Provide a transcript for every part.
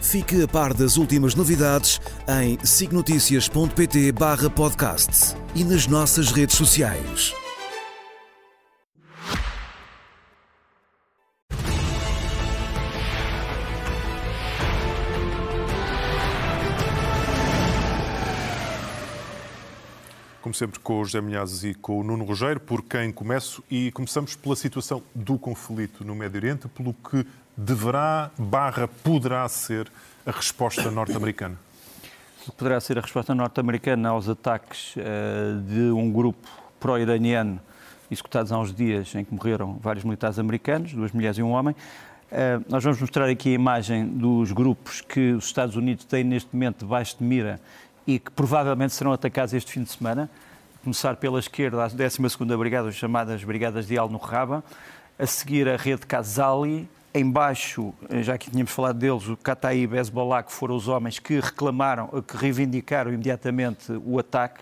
Fique a par das últimas novidades em signoticias.pt barra podcast e nas nossas redes sociais. Como sempre, com o José Milhazes e com o Nuno Rogério, por quem começo, e começamos pela situação do conflito no Médio Oriente, pelo que deverá, barra, poderá ser a resposta norte-americana? Poderá ser a resposta norte-americana aos ataques uh, de um grupo pró-iraniano executados há uns dias em que morreram vários militares americanos, duas mulheres e um homem. Uh, nós vamos mostrar aqui a imagem dos grupos que os Estados Unidos têm neste momento debaixo de mira e que provavelmente serão atacados este fim de semana. Começar pela esquerda, a 12ª Brigada, as chamadas Brigadas de Al-Nurraba, a seguir a rede Kazali, Embaixo, já que tínhamos falado deles, o Kataib e Hezbollah, que foram os homens que reclamaram, que reivindicaram imediatamente o ataque.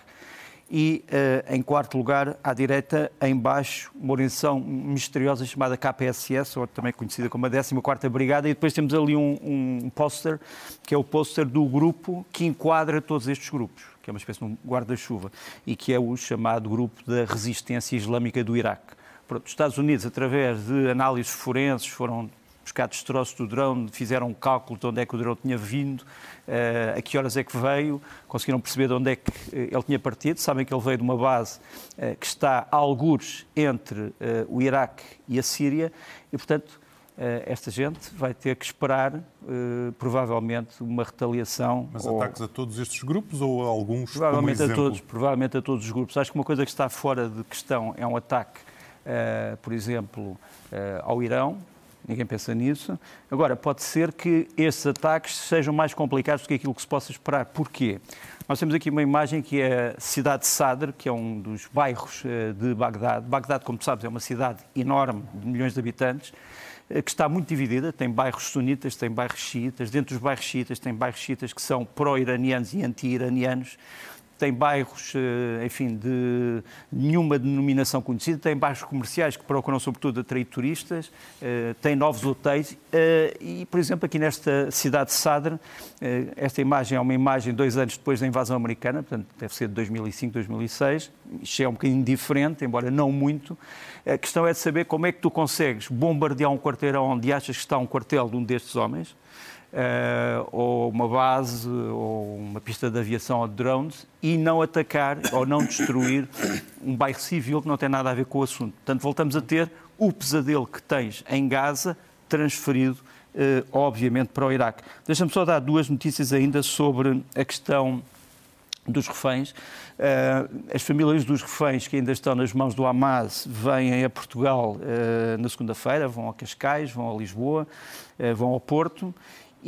E, uh, em quarto lugar, à direita, embaixo, uma organização misteriosa chamada KPSS, ou também conhecida como a 14ª Brigada, e depois temos ali um, um póster, que é o póster do grupo que enquadra todos estes grupos, que é uma espécie de um guarda-chuva, e que é o chamado Grupo da Resistência Islâmica do Iraque. Pronto, os Estados Unidos, através de análises forenses, foram buscar destroços do drone, fizeram um cálculo de onde é que o drone tinha vindo, uh, a que horas é que veio, conseguiram perceber de onde é que eh, ele tinha partido. Sabem que ele veio de uma base uh, que está a algures entre o Iraque e a Síria e, portanto, esta gente vai ter que esperar, provavelmente, uma retaliação. Mas ou... ataques a todos estes grupos ou a alguns provavelmente a todos, Provavelmente a todos os grupos. Acho que uma coisa que está fora de questão é um ataque, por exemplo, ao Irão, ninguém pensa nisso. Agora, pode ser que esses ataques sejam mais complicados do que aquilo que se possa esperar. Porquê? Nós temos aqui uma imagem que é a cidade de Sadr, que é um dos bairros eh, de Bagdade. Bagdade, como sabes, é uma cidade enorme, de milhões de habitantes, que está muito dividida. Tem bairros sunitas, tem bairros xiitas. Dentro dos bairros xiitas, tem bairros xiitas que são pró-iranianos e anti-iranianos tem bairros, eh, enfim, de nenhuma denominação conhecida, tem bairros comerciais que procuram sobretudo atrair turistas, eh, tem novos hotéis eh, e, por exemplo, aqui nesta cidade de Sadr, esta imagem é uma imagem dois anos depois da invasão americana, portanto deve ser de 2005, 2006, isto é um bocadinho diferente, embora não muito. A questão é de saber como é que tu consegues bombardear um quarteirão onde achas que está um quartel de um destes homens, uh, ou uma base, ou uma pista de aviação ou de drones, e não atacar ou não destruir um bairro civil que não tem nada a ver com o assunto. Portanto, voltamos a ter o pesadelo que tens em Gaza transferido, uh, obviamente, para o Iraque. Deixa-me só dar duas notícias ainda sobre a questão dos reféns. Uh, as famílias dos reféns que ainda estão nas mãos do Hamas vêm a Portugal na segunda-feira, vão a Cascais, vão a Lisboa, vão ao Porto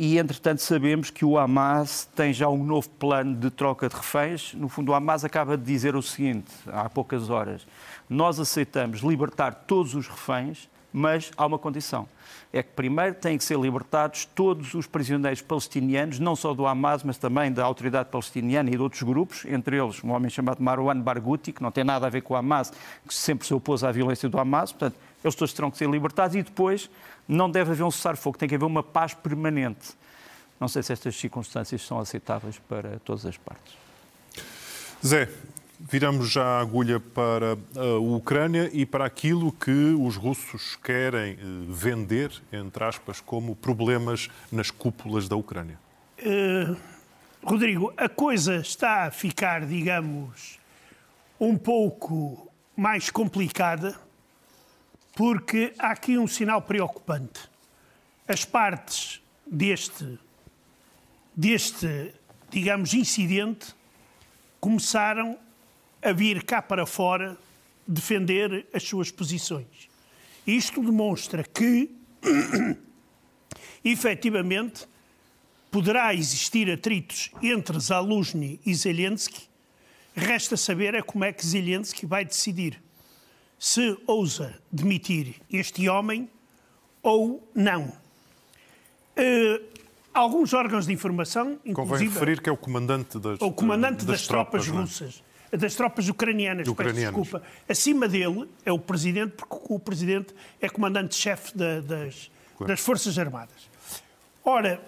e, entretanto, sabemos que o Hamas tem já um novo plano de troca de reféns. No fundo, o Hamas acaba de dizer o seguinte, há poucas horas: nós aceitamos libertar todos os reféns, mas há uma condição. É que primeiro têm que ser libertados todos os prisioneiros palestinianos, não só do Hamas, mas também da autoridade palestiniana e de outros grupos, entre eles um homem chamado Marwan Barghouti, que não tem nada a ver com o Hamas, que sempre se opôs à violência do Hamas. Portanto, eles todos terão que ser libertados e depois não deve haver um cessar-fogo, tem que haver uma paz permanente. Não sei se estas circunstâncias são aceitáveis para todas as partes. Zé, viramos já a agulha para a Ucrânia e para aquilo que os russos querem eh, vender, entre aspas, como problemas nas cúpulas da Ucrânia. Uh, Rodrigo, a coisa está a ficar, digamos, um pouco mais complicada porque há aqui um sinal preocupante. As partes deste, deste digamos, incidente começaram a vir cá para fora defender as suas posições. Isto demonstra que, efetivamente, poderá existir atritos entre Zaluzny e Zelensky Resta saber é como é que Zelensky vai decidir. Se ousa demitir este homem ou não. Uh, alguns órgãos de informação, inclusive... Convém referir que é o comandante das, o comandante das, das tropas, tropas é? russas, das tropas ucranianas, ucranianas. desculpa. Acima dele é o presidente, porque o presidente é comandante-chefe das, claro. das Forças Armadas. Ora,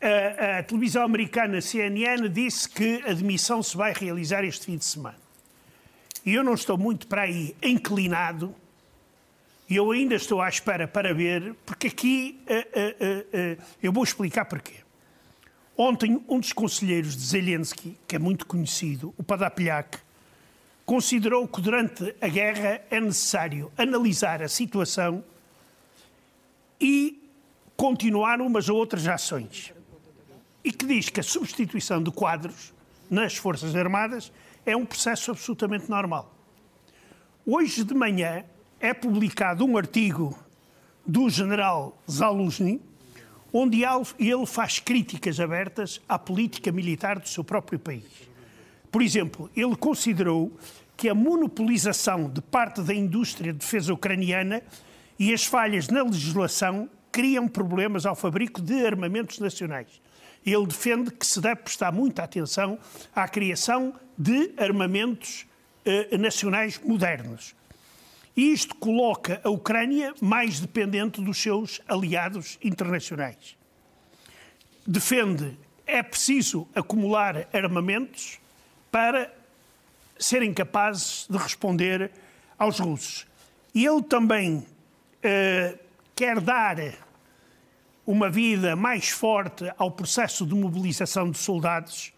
a, a, televisão americana CNN disse que a demissão se vai realizar este fim de semana. E eu não estou muito para aí inclinado, e eu ainda estou à espera para ver, porque aqui uh, uh, uh, eu vou explicar porquê. Ontem, um dos conselheiros de Zelensky, que é muito conhecido, o Padapilhak, considerou que durante a guerra é necessário analisar a situação e continuar umas ou outras ações e que diz que a substituição de quadros nas Forças Armadas é um processo absolutamente normal. Hoje de manhã é publicado um artigo do general Zaluzny, onde ele faz críticas abertas à política militar do seu próprio país. Por exemplo, ele considerou que a monopolização de parte da indústria de defesa ucraniana e as falhas na legislação criam problemas ao fabrico de armamentos nacionais ele defende que se deve prestar muita atenção à criação de armamentos eh, nacionais modernos. E isto coloca a Ucrânia mais dependente dos seus aliados internacionais. Defende é preciso acumular armamentos para serem capazes de responder aos russos. E ele também eh, quer dar uma vida mais forte ao processo de mobilização de soldados,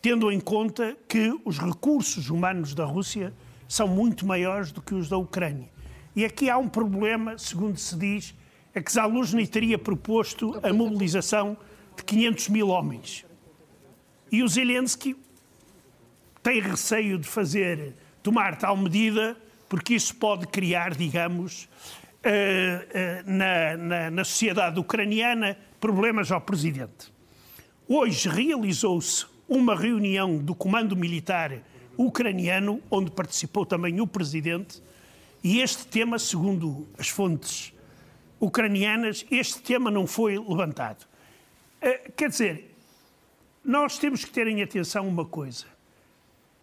tendo em conta que os recursos humanos da Rússia são muito maiores do que os da Ucrânia. E aqui há um problema, segundo se diz, é que Zaluzny teria proposto a mobilização de 500 mil homens. E o Zelensky tem receio de fazer, tomar tal medida, porque isso pode criar, digamos, eh, eh, na, na, na sociedade ucraniana problemas ao presidente. Hoje realizou-se uma reunião do Comando Militar ucraniano, onde participou também o presidente, e este tema, segundo as fontes ucranianas, este tema não foi levantado. Uh, quer dizer, nós temos que ter em atenção uma coisa.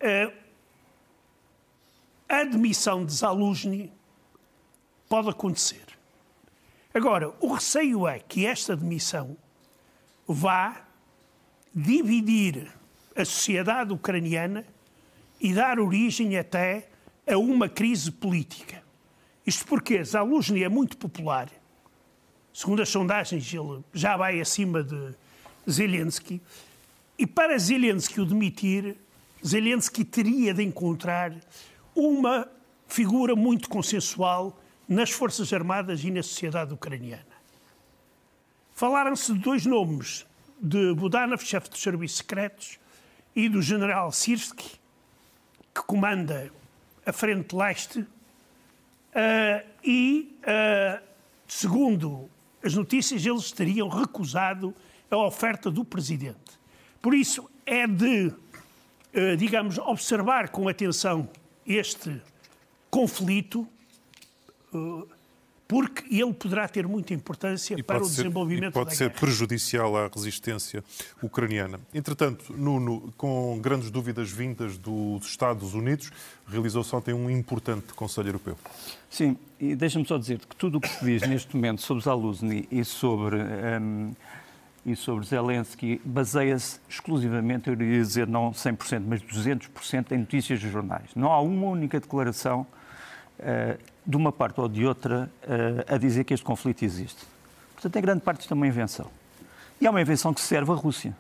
Uh, a admissão de Zaluzny Pode acontecer. Agora, o receio é que esta demissão vá dividir a sociedade ucraniana e dar origem até a uma crise política. Isto porque Zaluzny é muito popular. Segundo as sondagens, ele já vai acima de Zelensky. E para Zelensky o demitir, Zelensky teria de encontrar uma figura muito consensual nas Forças Armadas e na sociedade ucraniana. Falaram-se de dois nomes, de Budanov, chefe dos serviços secretos, e do general Sirsky, que comanda a Frente Leste, uh, e, uh, segundo as notícias, eles teriam recusado a oferta do presidente. Por isso, é de, uh, digamos, observar com atenção este conflito porque ele poderá ter muita importância e para o ser, desenvolvimento pode ser guerra. prejudicial à resistência ucraniana. Entretanto, Nuno, com grandes dúvidas vindas dos Estados Unidos, realizou-se ontem um importante Conselho Europeu. Sim, e deixa-me só dizer que tudo o que se diz neste momento sobre Zaluzny e sobre, um, e sobre Zelensky baseia-se exclusivamente, eu iria dizer não 100%, mas 200% em notícias dos jornais. Não há uma única declaração uh, de uma parte ou de outra, uh, a dizer que este conflito existe. Portanto, em grande parte, isto é uma invenção. E é uma invenção que serve à Rússia.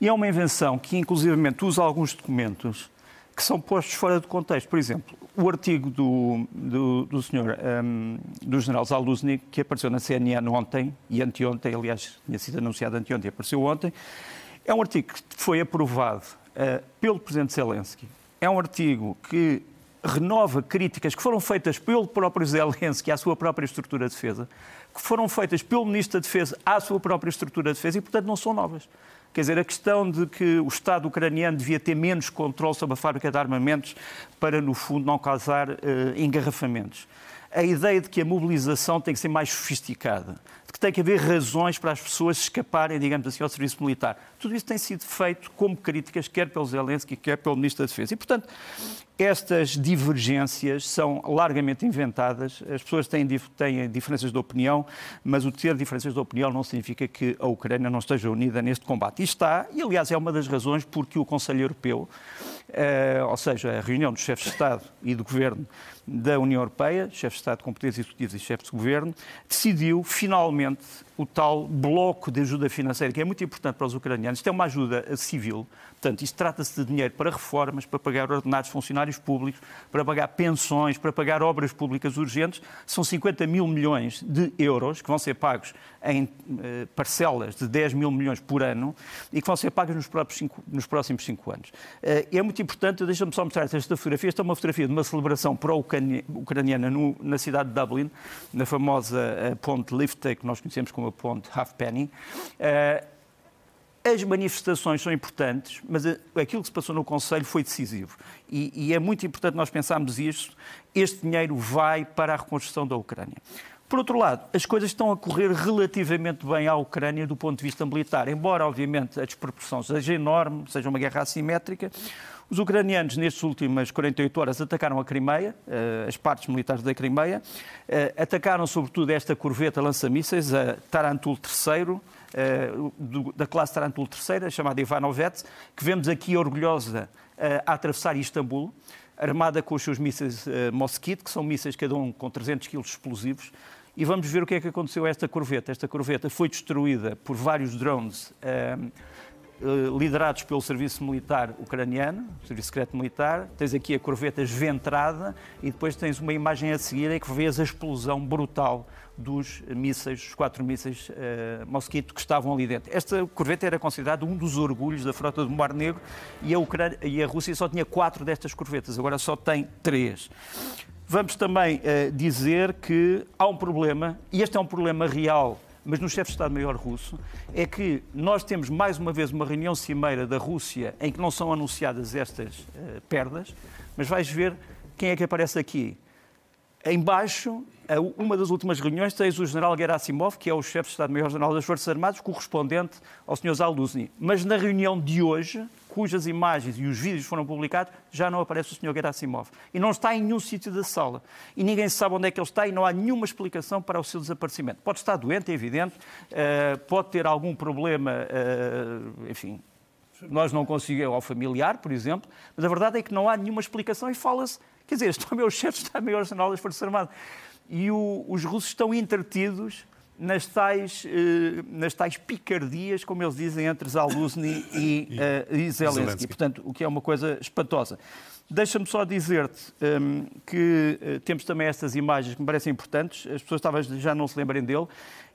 E é uma invenção que, inclusivamente, usa alguns documentos que são postos fora do contexto. Por exemplo, o artigo do, do, do senhor, um, do general Zaluzny, que apareceu na CNN ontem e anteontem, aliás, tinha sido anunciado anteontem apareceu ontem, é um artigo que foi aprovado uh, pelo presidente Zelensky. É um artigo que renova críticas que foram feitas pelo próprio Zelensky à sua própria estrutura de defesa, que foram feitas pelo Ministro da Defesa à sua própria estrutura de defesa e, portanto, não são novas. Quer dizer, a questão de que o Estado ucraniano devia ter menos controle sobre a fábrica de armamentos para, no fundo, não causar uh, engarrafamentos. A ideia de que a mobilização tem que ser mais sofisticada, de que tem que haver razões para as pessoas escaparem, digamos assim, ao serviço militar. Tudo isso tem sido feito como críticas, quer pelo Zelensky, quer pelo Ministro da Defesa. E, portanto, estas divergências são largamente inventadas. As pessoas têm, têm diferenças de opinião, mas o ter diferenças de opinião não significa que a Ucrânia não esteja unida neste combate. E está, e aliás é uma das razões porque o Conselho Europeu, eh, ou seja, a reunião dos chefes de Estado e do Governo da União Europeia, chefes de Estado de competências executivas e chefes de governo, decidiu finalmente o tal bloco de ajuda financeira, que é muito importante para os ucranianos. Isto é uma ajuda civil, portanto, isto trata-se de dinheiro para reformas, para pagar ordenados funcionários públicos, para pagar pensões, para pagar obras públicas urgentes. São 50 mil milhões de euros que vão ser pagos em eh, parcelas de 10 mil milhões por ano e que vão ser pagos nos, cinco, nos próximos cinco anos. Eh, é muito importante, deixa-me só mostrar esta fotografia. Esta é uma fotografia de uma celebração pró-ucraniana na cidade de Dublin, na famosa eh, ponte Liftey, que nós conhecemos como a ponte Halfpenny. As manifestações são importantes, mas aquilo que se passou no Conselho foi decisivo. E, e, é muito importante nós pensarmos isto. Este dinheiro vai para a reconstrução da Ucrânia. Por outro lado, as coisas estão a correr relativamente bem à Ucrânia do ponto de vista militar, embora, obviamente, a desproporção seja enorme, seja uma guerra assimétrica. Os ucranianos, nestas últimas 48 horas, atacaram a Crimeia, eh, as partes militares da Crimeia, eh, atacaram sobretudo esta corveta lança-mísseis, a Tarantul III, eh, da classe Tarantul III, chamada Ivanovets, que vemos aqui orgulhosa a atravessar Istambul, armada com os seus mísseis Mosquito, que são mísseis cada um com 300 kg explosivos, e vamos ver o que é que aconteceu a esta corveta. Esta corveta foi destruída por vários drones liderados pelo Serviço Militar Ucraniano, Serviço Secreto Militar. Tens aqui a corveta esventrada e depois tens uma imagem a seguir em que vês a explosão brutal dos mísseis, os quatro mísseis uh, Mosquito que estavam ali dentro. Esta corveta era considerada um dos orgulhos da frota do Mar Negro e a, Ucrânia, e a Rússia só tinha quatro destas corvetas, agora só tem três. Vamos também uh, dizer que há um problema, e este é um problema real, mas no chefe de Estado-Maior russo, é que nós temos mais uma vez uma reunião cimeira da Rússia em que não são anunciadas estas uh, perdas, mas vais ver quem é que aparece aqui. Embaixo, uma das últimas reuniões, tens o general Gerasimov, que é o chefe de Estado-Maior-General das Forças Armadas, correspondente ao Sr. Zaluzny. Mas na reunião de hoje, cujas imagens e os vídeos foram publicados, já não aparece o Sr. Gerasimov. E não está em nenhum sítio da sala. E ninguém sabe onde é que ele está e não há nenhuma explicação para o seu desaparecimento. Pode estar doente, é evidente, uh, pode ter algum problema, uh, enfim, nós não conseguimos, ao familiar, por exemplo, mas a verdade é que não há nenhuma explicação e fala-se, quer dizer, este é o chefe, está maior general das Forças Armadas. E o, os russos estão entretidos nas tais, eh, nas tais picardias, como eles dizem, entre Zaluzny e, uh, e Zelensky. Zelensky. Portanto, o que é uma coisa espantosa. Deixa-me só dizer-te um, que uh, temos também estas imagens que me parecem importantes. As pessoas talvez já não se lembrem dele.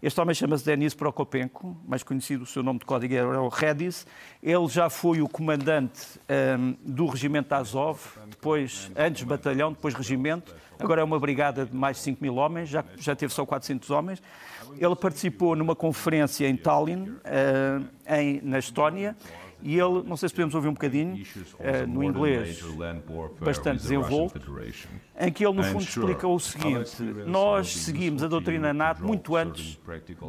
Este homem chama-se Denis Prokopenko, mais conhecido, o seu nome de código era o Redis. Ele já foi o comandante um, do regimento Azov, depois, antes batalhão, depois regimento. Agora é uma brigada de mais de 5 mil homens, já, já teve só 400 homens. Ele participou numa conferência em Tallinn, uh, em, na Estónia, e ele, não sei se podemos ouvir um bocadinho, uh, no inglês bastante desenvolto, em que ele, no fundo, explica o seguinte: nós seguimos a doutrina NATO muito antes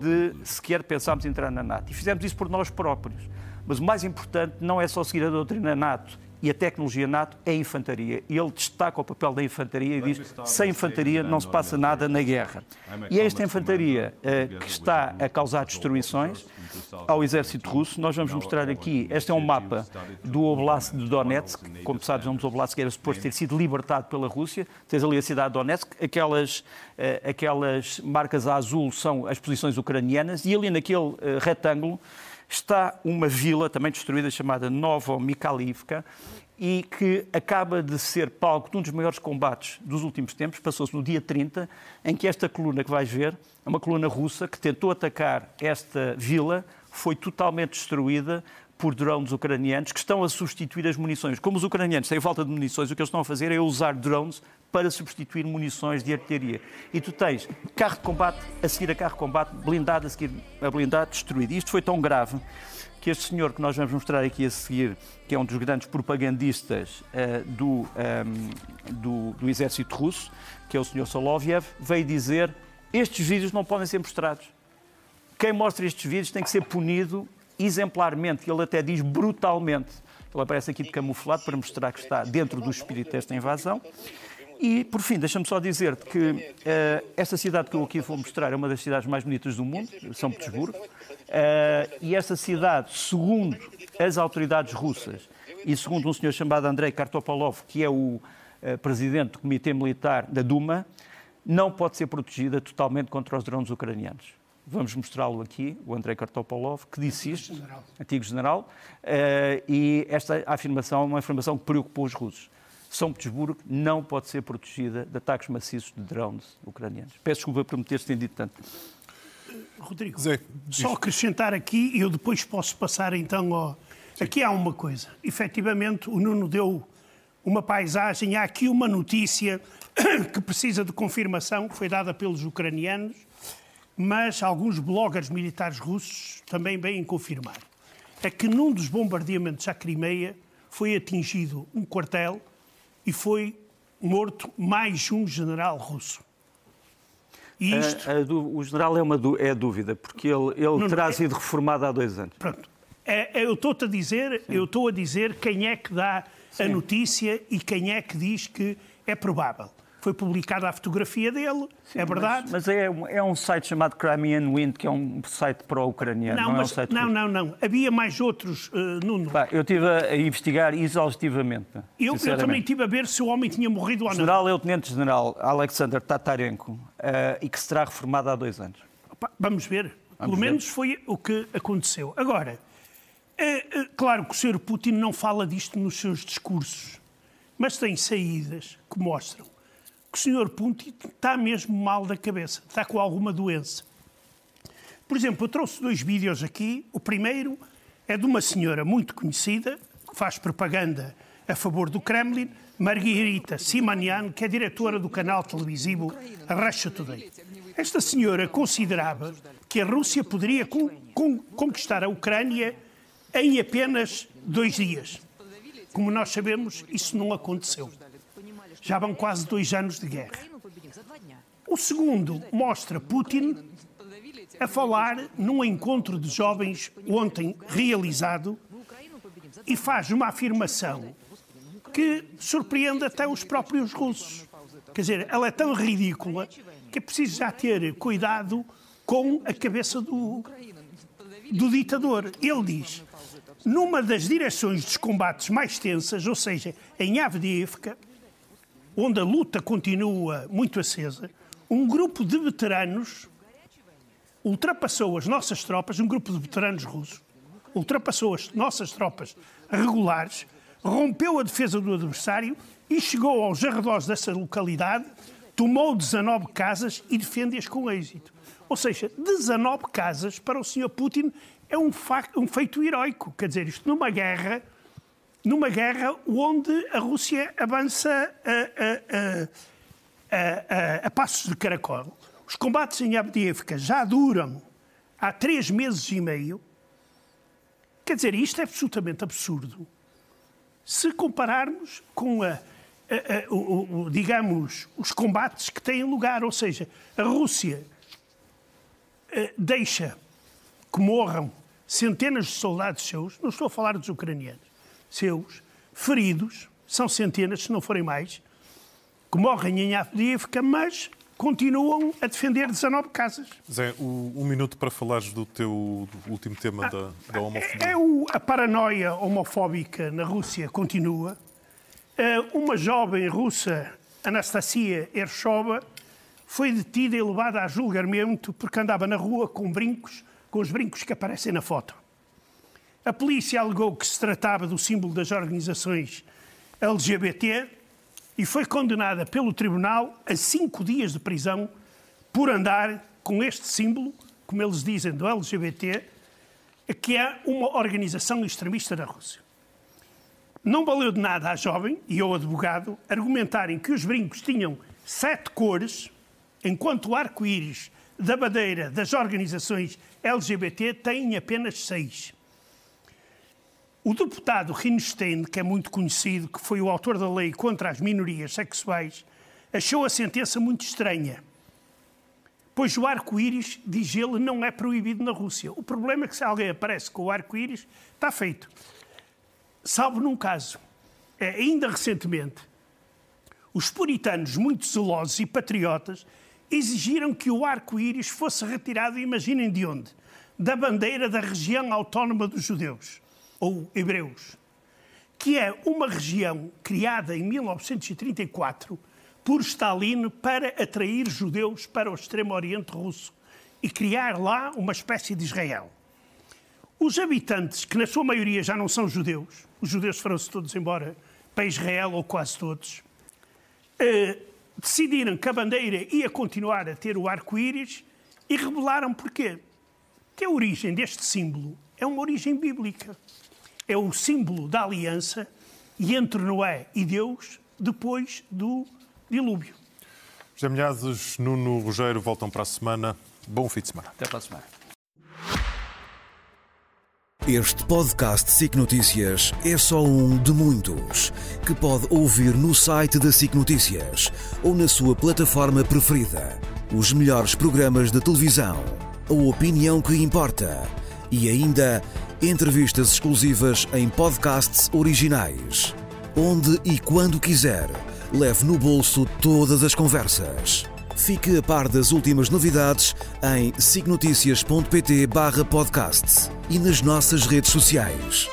de sequer pensarmos em entrar na NATO. E fizemos isso por nós próprios. Mas o mais importante não é só seguir a doutrina NATO e a tecnologia NATO é a infantaria. E ele destaca o papel da infantaria e diz sem infantaria não se passa nada na guerra. E é esta infantaria uh, que está a causar destruições ao exército russo. Nós vamos mostrar aqui, este é um mapa do Oblast de Donetsk, como sabes, é um dos Oblasts que era suposto ter sido libertado pela Rússia. Tens ali a cidade de Donetsk, aquelas, uh, aquelas marcas a azul são as posições ucranianas, e ali naquele uh, retângulo está uma vila também destruída chamada Novo Mikhalivka e que acaba de ser palco de um dos maiores combates dos últimos tempos, passou-se no dia 30, em que esta coluna que vais ver, é uma coluna russa que tentou atacar esta vila, foi totalmente destruída por drones ucranianos que estão a substituir as munições. Como os ucranianos têm falta de munições, o que eles estão a fazer é usar drones para substituir munições de artilharia. E tu tens carro de combate a seguir a carro de combate, blindado a seguir a blindado, destruído. E isto foi tão grave que este senhor que nós vamos mostrar aqui a seguir, que é um dos grandes propagandistas uh, do, um, ehm, do, do, exército russo, que é o senhor Soloviev, veio dizer estes vídeos não podem ser mostrados. Quem mostra estes vídeos tem que ser punido exemplarmente, ele até diz brutalmente. Ele aparece aqui de camuflado para mostrar que está dentro do espírito desta invasão. E, por fim, deixa-me só dizer que uh, esta cidade que eu aqui vou mostrar é uma das cidades mais bonitas do mundo, São Petersburgo, uh, e esta cidade, segundo as autoridades russas e segundo um senhor chamado Andrei Kartopolov, que é o uh, presidente do Comitê Militar da Duma, não pode ser protegida totalmente contra os drones ucranianos. Vamos mostrá-lo aqui, o Andrei Kartopolov, que disse isto, general. antigo general, e esta afirmação é uma afirmação que preocupou os russos. São Petersburgo não pode ser protegida de ataques maciços de drones ucranianos. Peço desculpa por me ter estendido tanto. Rodrigo, Zé, só acrescentar aqui, e eu depois posso passar então ao... Sim. Aqui há uma coisa. Efetivamente, o Nuno deu uma paisagem. Há aqui uma notícia que precisa de confirmação, que foi dada pelos ucranianos, mas alguns bloggers militares russos também vêm confirmar. É que num dos bombardeamentos à Crimeia foi atingido um quartel e foi morto mais um general russo. E isto... A, a, o general é uma é dúvida, porque ele, ele não, terá não, é... sido reformado há dois anos. Pronto. É, é eu estou a dizer, Sim. eu estou a dizer quem é que dá Sim. a notícia e quem é que diz que é provável foi publicada a fotografia dele, Sim, é verdade. Mas, mas é, é, um site chamado Crimean Wind, que é um site pró-ucraniano, não, não, mas, é um site Não, não, não. Havia mais outros, uh, Nuno. Pá, eu estive a investigar exaustivamente. Eu, eu, também estive a ver se o homem tinha morrido ou não. O general é o tenente-general Alexander Tatarenko uh, e que será reformado há dois anos. vamos ver. Vamos Pelo ver. menos foi o que aconteceu. Agora, é, é, claro que o Sr. Putin não fala disto nos seus discursos, mas tem saídas que mostram que o senhor Punti está mesmo mal da cabeça, está com alguma doença. Por exemplo, eu trouxe dois vídeos aqui. O primeiro é de uma senhora muito conhecida, que faz propaganda a favor do Kremlin, Margarita Simanian, que é diretora do canal televisivo Russia Today. Esta senhora considerava que a Rússia poderia con con conquistar a Ucrânia em apenas dois dias. Como nós sabemos, isso não aconteceu. Já vão quase dois anos de guerra. O segundo mostra Putin a falar num encontro de jovens ontem realizado e faz uma afirmação que surpreende até os próprios russos. Quer dizer, ela é tão ridícula que é preciso já ter cuidado com a cabeça do, do ditador. Ele diz: numa das direções dos combates mais tensas, ou seja, em Avdiivka, onde a luta continua muito acesa, um grupo de veteranos ultrapassou as nossas tropas, um grupo de veteranos russos, ultrapassou as nossas tropas regulares, rompeu a defesa do adversário e chegou aos arredores dessa localidade, tomou 19 casas e defende-as com êxito. Ou seja, 19 casas para o Sr. Putin é um, um feito heroico. Quer dizer, isto numa guerra numa guerra onde a Rússia avança a, a, a, a passos de caracol. Os combates em Abdiivka já duram há três meses e meio. Quer dizer, isto é absolutamente absurdo. Se compararmos com a, a, o, o, digamos, os combates que têm lugar, ou seja, a Rússia a, deixa que morram centenas de soldados seus, não estou a falar dos ucranianos, seus feridos, são centenas, se não forem mais, que morrem em Avdiivka, mas continuam a defender 19 casas. Zé, um minuto para falares do teu último tema ah, da, da homofobia. É o, a paranoia homofóbica na Rússia continua. Uh, uma jovem russa, Anastasia Ershova, foi detida e levada a julgamento porque andava na rua com brincos, com os brincos que aparecem na foto. A polícia alegou que se tratava do símbolo das organizações LGBT e foi condenada pelo tribunal a cinco dias de prisão por andar com este símbolo, como eles dizem, do LGBT, que é uma organização extremista da Rússia. Não valeu de nada à jovem e ao advogado argumentarem que os brincos tinham sete cores, enquanto o arco-íris da bandeira das organizações LGBT tem apenas seis. O deputado Rinstein, que é muito conhecido, que foi o autor da lei contra as minorias sexuais, achou a sentença muito estranha. Pois o arco-íris, diz ele, não é proibido na Rússia. O problema é que se alguém aparece com o arco-íris, está feito. Salvo num caso. É, ainda recentemente, os puritanos, muito zelosos e patriotas, exigiram que o arco-íris fosse retirado, imaginem de onde? Da bandeira da região autónoma dos judeus, ou hebreus, que é uma região criada em 1934 por Stalin para atrair judeus para o extremo oriente russo e criar lá uma espécie de Israel. Os habitantes, que na sua maioria já não são judeus, os judeus foram-se todos embora para Israel, ou quase todos, eh, decidiram que a bandeira ia continuar a ter o arco-íris e revelaram porquê. Que a origem deste símbolo é uma origem bíblica. É o símbolo da aliança entre Noé e Deus depois do dilúvio. José Milhazes, Nuno Rogério voltam para a semana. Bom fim de semana. Até para a semana. Este podcast SIC Notícias é só um de muitos que pode ouvir no site da SIC Notícias ou na sua plataforma preferida. Os melhores programas de televisão, a opinião que importa e ainda entrevistas exclusivas em podcasts originais. Onde e quando quiser, leve no bolso todas as conversas. Fique a par das últimas novidades em signoticias.pt/podcast e nas nossas redes sociais.